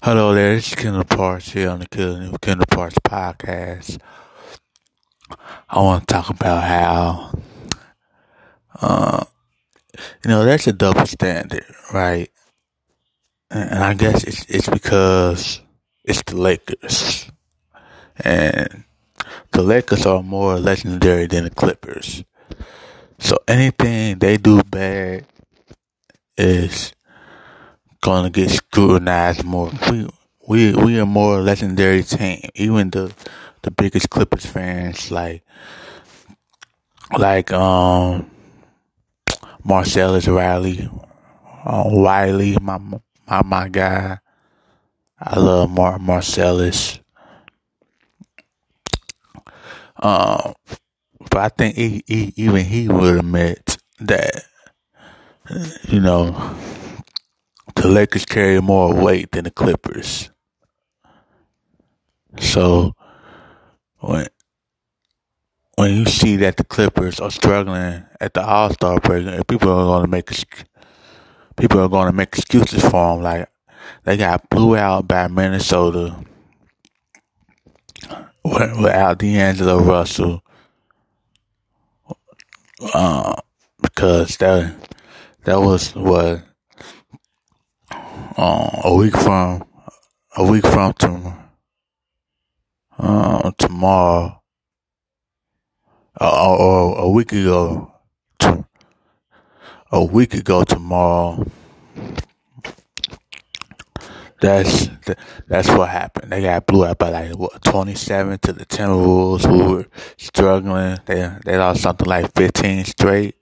Hello there, it's Kendall Parks here on the Kendall Kendall Parks podcast. I want to talk about how, uh, you know, that's a double standard, right? And, and I guess it's it's because it's the Lakers, and the Lakers are more legendary than the Clippers. So anything they do bad is to get scrutinized more. We we we are more legendary team. Even the the biggest Clippers fans like like um Marcellus Riley, uh, Wiley, my my my guy. I love Mar Marcellus. Um, but I think he, he, even he would admit that you know the Lakers carry more weight than the Clippers. So when when you see that the Clippers are struggling at the All Star break, people are going to make people are going to make excuses for them. Like they got blew out by Minnesota without D'Angelo Russell, uh, because that that was what uh, a week from a week from tomorrow. Uh, tomorrow, uh, or a week ago, to, a week ago tomorrow. That's that's what happened. They got blew out by like what twenty seven to the Timberwolves, who were struggling. They they lost something like fifteen straight.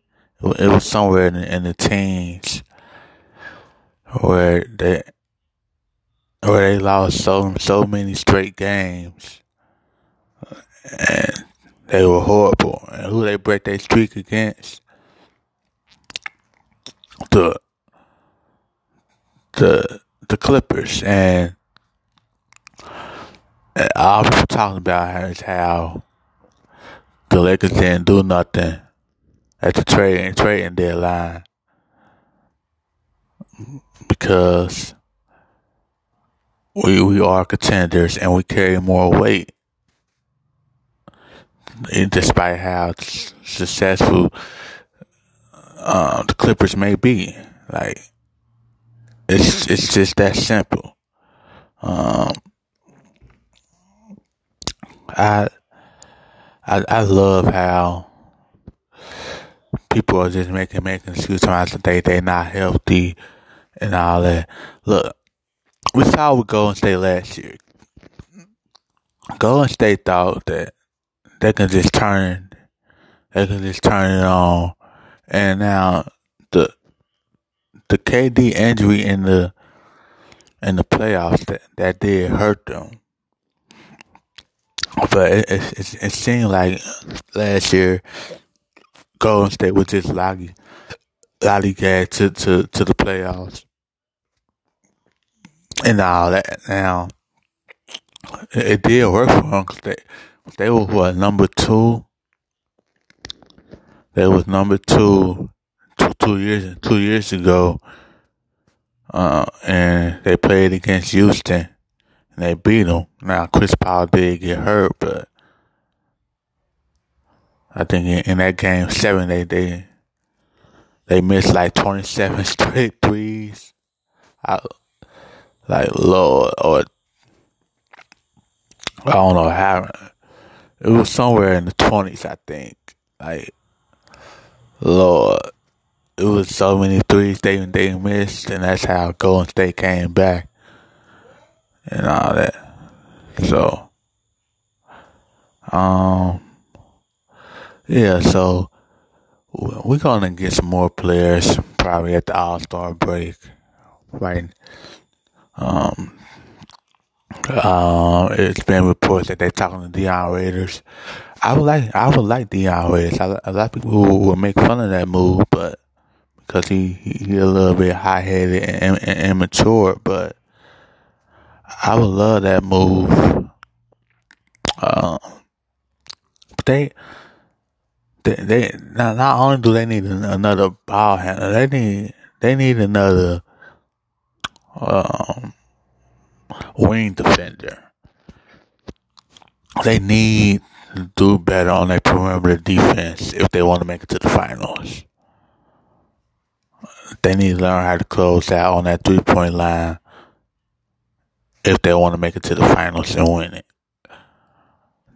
It was somewhere in the, in the teens where they where they lost so so many straight games, and they were horrible. And who they break their streak against? The the the Clippers, and, and all talking about is how the Lakers didn't do nothing at the trading trading deadline because we we are contenders and we carry more weight. Despite how successful uh, the Clippers may be, like it's it's just that simple. Um, I I I love how people are just making making excuses they they not healthy and all that. Look, we saw with Golden State last year. Golden State thought that they can just turn, they can just turn it on, and now the the KD injury in the in the playoffs that that did hurt them. But it it, it seemed like last year Golden State was just lolly lollygag to to to the playoffs and all that. Now, it, did work for them because they, they were what, number two? They was number two two, two years two years ago, uh, and they played against Houston, and they beat them. Now Chris Paul did get hurt, but I think in, in that game seven they they they missed like twenty seven straight threes. I, like Lord or I don't know how it was somewhere in the twenties I think. Like Lord it was so many threes they they missed and that's how Golden State came back and all that. So um yeah, so we're gonna get some more players probably at the All Star break, right? Um, uh, it's been reports that they're talking to Dion Waiters. I would like, I would like Dion Waiters. A lot of people will make fun of that move, but because he he, a little bit high headed and, and, and immature, but I would love that move. Um, But they, they, they not, not only do they need another ball handler, they need they need another um, wing defender. They need to do better on their perimeter defense if they want to make it to the finals. They need to learn how to close out on that three point line if they want to make it to the finals and win it.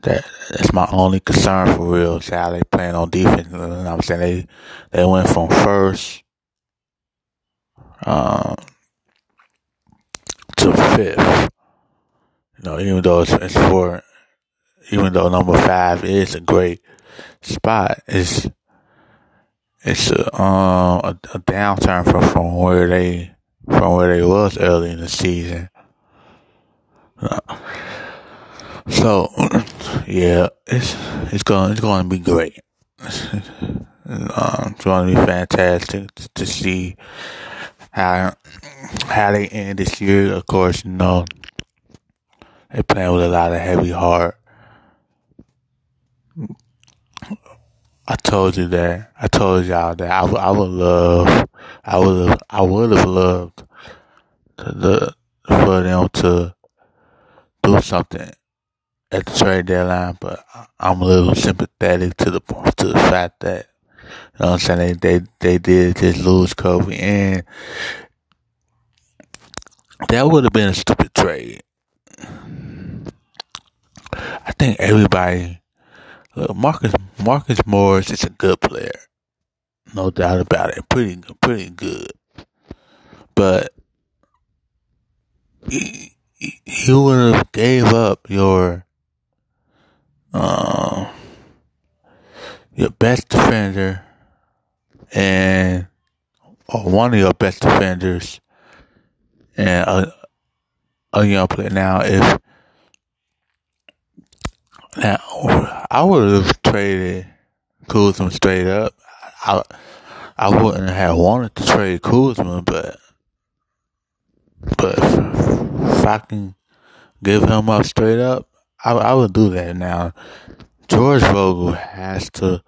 That that's my only concern for real. Is how they playing on defense. You know I'm saying they they went from first um, to fifth. You know, even though it's, it's for even though number five is a great spot, it's it's a, um, a, a downturn from, from where they from where they was early in the season. So, yeah, it's it's going it's going to be great. Um, it's going to be fantastic to see how how they end this year. Of course, you know they playing with a lot of heavy heart. I told you that. I told y'all that I, I would love, I would I would have loved the, for them to do something at the trade deadline, but I'm a little sympathetic to the to the fact that you know what I'm saying they they, they did just lose Kobe and that would have been a stupid trade. I think everybody look, Marcus Marcus Morris is a good player. No doubt about it. Pretty pretty good. But you would have gave up your um your best defender and or one of your best defenders and a, a young player. Now, if now I would have traded Kuzma straight up. I I wouldn't have wanted to trade Kuzma, but but if, I can give him up straight up, I, I would do that. Now, George Vogel has to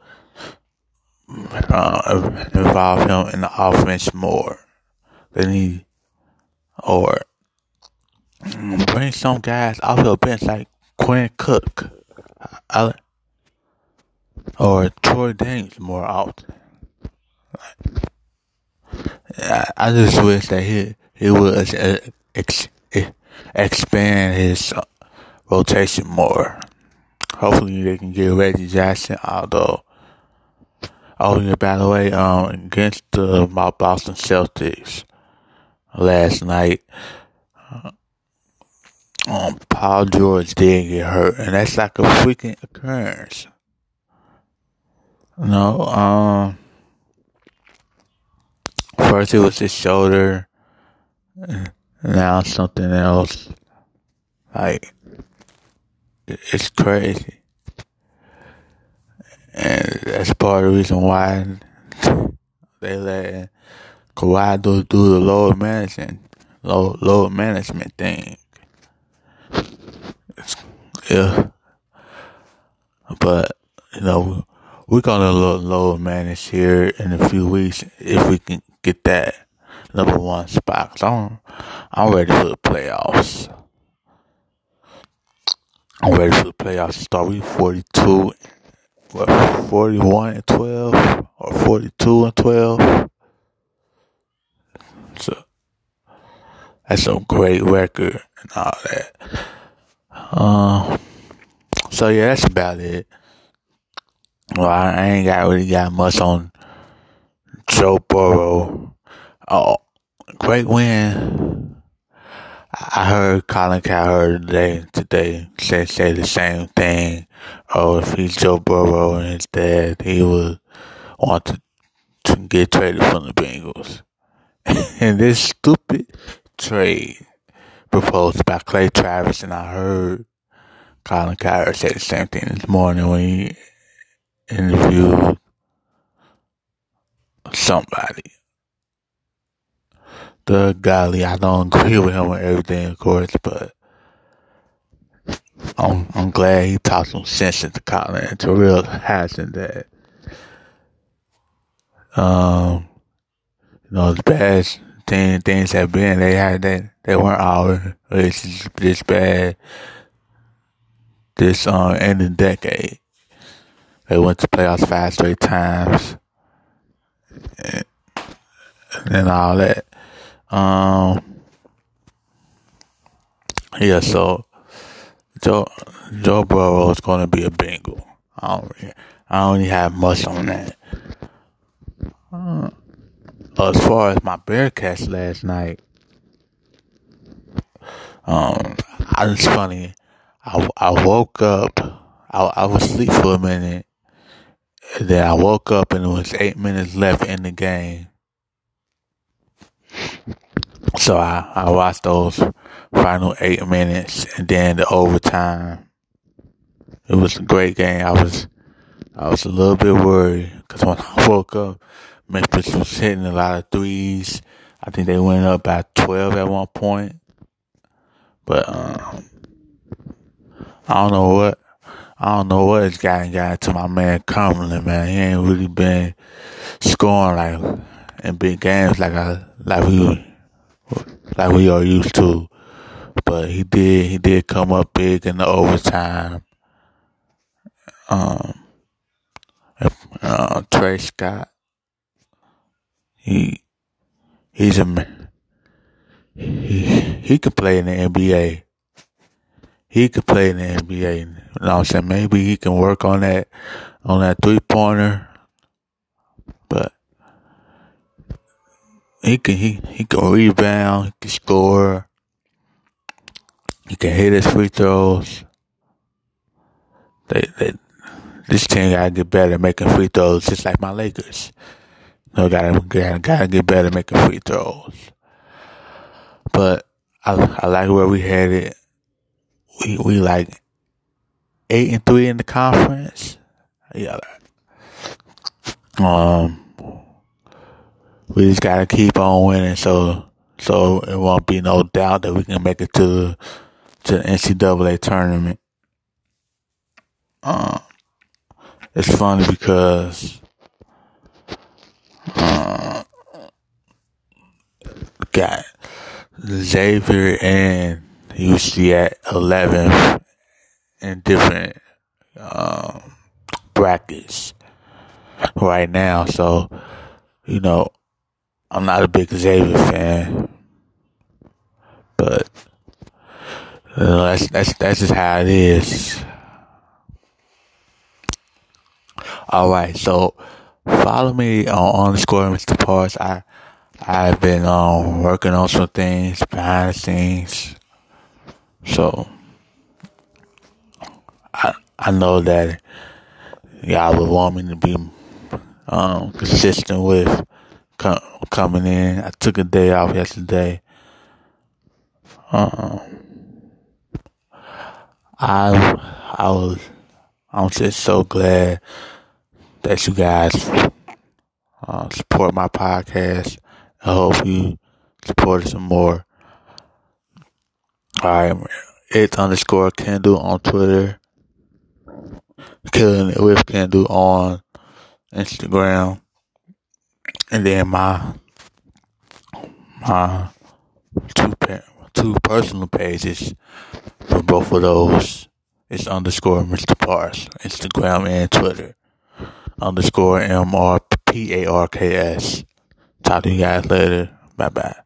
uh, involve him in the offense more than he or bring some guys off the bench like Quinn Cook I, or Troy Daniels more often. I, I just wish that he he would ex, expand his rotation more. Hopefully they can get Reggie Jackson, although Oh yeah, by the way, um, against the Boston Celtics last night, uh, um, Paul George did get hurt, and that's like a freaking occurrence. No, um, first it was his shoulder, now something else. Like, it's crazy. And that's part of the reason why they let Kawhi do, do the load management, load, load management thing. It's, yeah. But, you know, we're gonna load, load manage here in a few weeks if we can get that number one spot. Cause I'm, I'm ready for the playoffs. Ready for the playoffs to start. We 42 what, 41 and 12 or 42 and 12. So that's a great record and all that. Um, so yeah, that's about it. Well, I ain't got really got much on Joe Burrow. Oh, great win. I heard Colin Cowherd today today say say the same thing. Oh, if he's Joe Burrow and his dad, he would want to, to get traded from the Bengals. and this stupid trade proposed by Clay Travis, and I heard Colin Cowherd say the same thing this morning when he interviewed somebody. The golly, I don't agree with him on everything, of course, but I'm I'm glad he talked some sense into Colin to realizing that um you know the past as things have been. They had that they weren't always this bad. This um ending decade, they went to playoffs five straight times, and, and all that. Um, yeah, so Joe Joe Burrow is going to be a Bengal. I don't, I don't really have much on that. Uh, as far as my Bearcats last night, um, I funny. I, I woke up. I, I was asleep for a minute. Then I woke up and it was eight minutes left in the game. So I, I watched those final eight minutes and then the overtime. It was a great game. I was I was a little bit worried because when I woke up, Memphis was hitting a lot of threes. I think they went up by 12 at one point. But um, I don't know what I don't know what has gotten got to my man Cumberland, man. He ain't really been scoring like in big games like I like we like we are used to. But he did he did come up big in the overtime. Um, uh, Tre Scott. He he's a he he could play in the NBA. He could play in the NBA. You know I'm saying? Maybe he can work on that on that three pointer. But he can he he can rebound, he can score, he can hit his free throws. They they this team gotta get better at making free throws, just like my Lakers. You know, gotta gotta, gotta get better making free throws. But I I like where we headed. We we like eight and three in the conference. Yeah. Um we just gotta keep on winning so so it won't be no doubt that we can make it to to the NCAA tournament. Um, it's funny because uh, got Xavier and UC at 11th in different um, brackets right now. So, you know, I'm not a big Xavier fan, but that's that's that's just how it is. All right, so follow me on underscore Mr. Parks. I I've been um working on some things behind the scenes, so I I know that y'all would want me to be um consistent with coming in. I took a day off yesterday. Um, I I was I'm just so glad that you guys uh, support my podcast. I hope you support it some more. Alright, it's underscore Kendall on Twitter. Killing it with Kendall on Instagram. And then my my two two personal pages for both of those It's underscore Mr. Parks, Instagram and Twitter underscore M R P A R K S. Talk to you guys later. Bye bye.